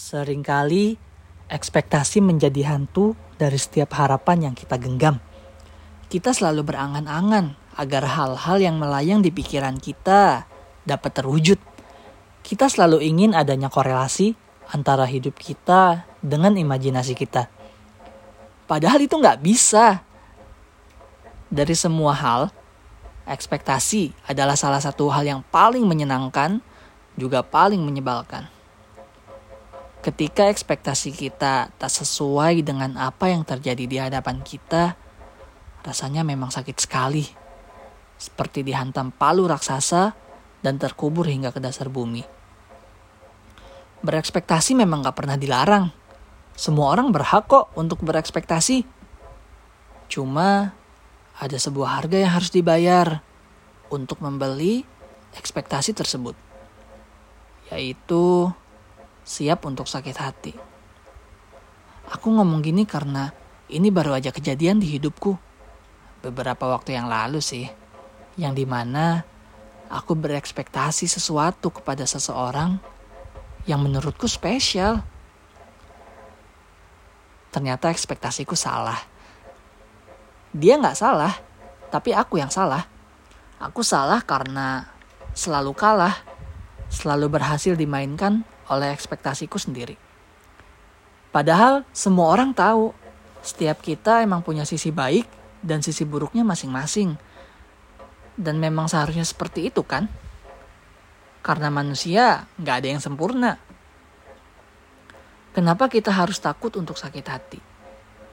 Seringkali ekspektasi menjadi hantu dari setiap harapan yang kita genggam. Kita selalu berangan-angan agar hal-hal yang melayang di pikiran kita dapat terwujud. Kita selalu ingin adanya korelasi antara hidup kita dengan imajinasi kita. Padahal itu nggak bisa. Dari semua hal, ekspektasi adalah salah satu hal yang paling menyenangkan, juga paling menyebalkan. Ketika ekspektasi kita tak sesuai dengan apa yang terjadi di hadapan kita, rasanya memang sakit sekali. Seperti dihantam palu raksasa dan terkubur hingga ke dasar bumi. Berekspektasi memang gak pernah dilarang. Semua orang berhak kok untuk berekspektasi. Cuma ada sebuah harga yang harus dibayar untuk membeli ekspektasi tersebut. Yaitu siap untuk sakit hati. Aku ngomong gini karena ini baru aja kejadian di hidupku. Beberapa waktu yang lalu sih. Yang di mana aku berekspektasi sesuatu kepada seseorang yang menurutku spesial. Ternyata ekspektasiku salah. Dia nggak salah, tapi aku yang salah. Aku salah karena selalu kalah, selalu berhasil dimainkan oleh ekspektasiku sendiri. Padahal semua orang tahu setiap kita emang punya sisi baik dan sisi buruknya masing-masing. Dan memang seharusnya seperti itu kan? Karena manusia nggak ada yang sempurna. Kenapa kita harus takut untuk sakit hati?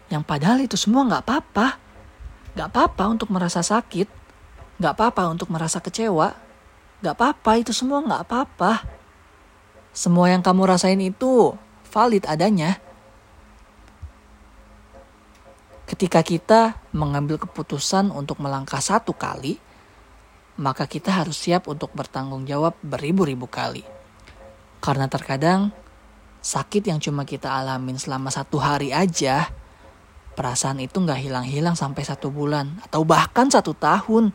Yang padahal itu semua nggak apa-apa. Nggak apa-apa untuk merasa sakit. Nggak apa-apa untuk merasa kecewa. Nggak apa-apa, itu semua nggak apa-apa. Semua yang kamu rasain itu valid adanya. Ketika kita mengambil keputusan untuk melangkah satu kali, maka kita harus siap untuk bertanggung jawab beribu-ribu kali. Karena terkadang sakit yang cuma kita alamin selama satu hari aja, perasaan itu nggak hilang-hilang sampai satu bulan atau bahkan satu tahun.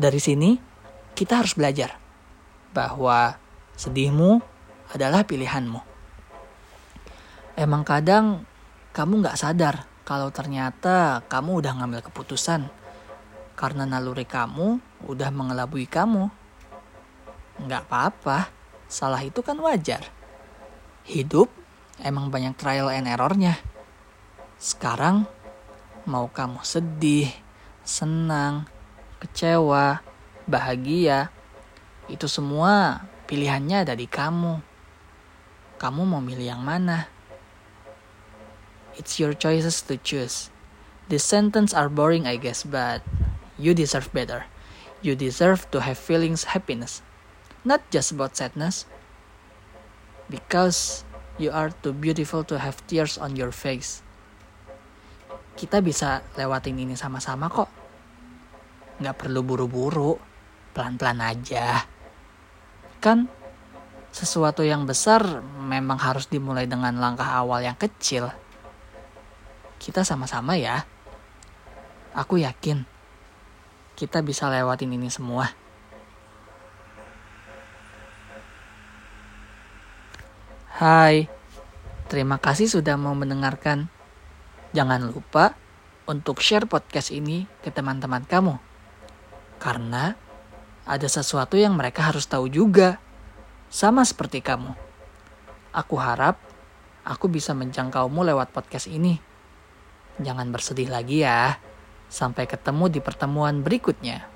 Dari sini, kita harus belajar bahwa sedihmu adalah pilihanmu. Emang kadang kamu gak sadar kalau ternyata kamu udah ngambil keputusan karena naluri kamu udah mengelabui kamu. Gak apa-apa, salah itu kan wajar. Hidup emang banyak trial and errornya. Sekarang mau kamu sedih, senang, kecewa, bahagia, itu semua pilihannya ada di kamu. Kamu mau milih yang mana? It's your choices to choose. The sentence are boring I guess, but you deserve better. You deserve to have feelings happiness. Not just about sadness. Because you are too beautiful to have tears on your face. Kita bisa lewatin ini sama-sama kok. Nggak perlu buru-buru, pelan-pelan aja. Kan sesuatu yang besar memang harus dimulai dengan langkah awal yang kecil. Kita sama-sama ya. Aku yakin kita bisa lewatin ini semua. Hai, terima kasih sudah mau mendengarkan. Jangan lupa untuk share podcast ini ke teman-teman kamu. Karena ada sesuatu yang mereka harus tahu juga. Sama seperti kamu. Aku harap aku bisa menjangkaumu lewat podcast ini. Jangan bersedih lagi ya. Sampai ketemu di pertemuan berikutnya.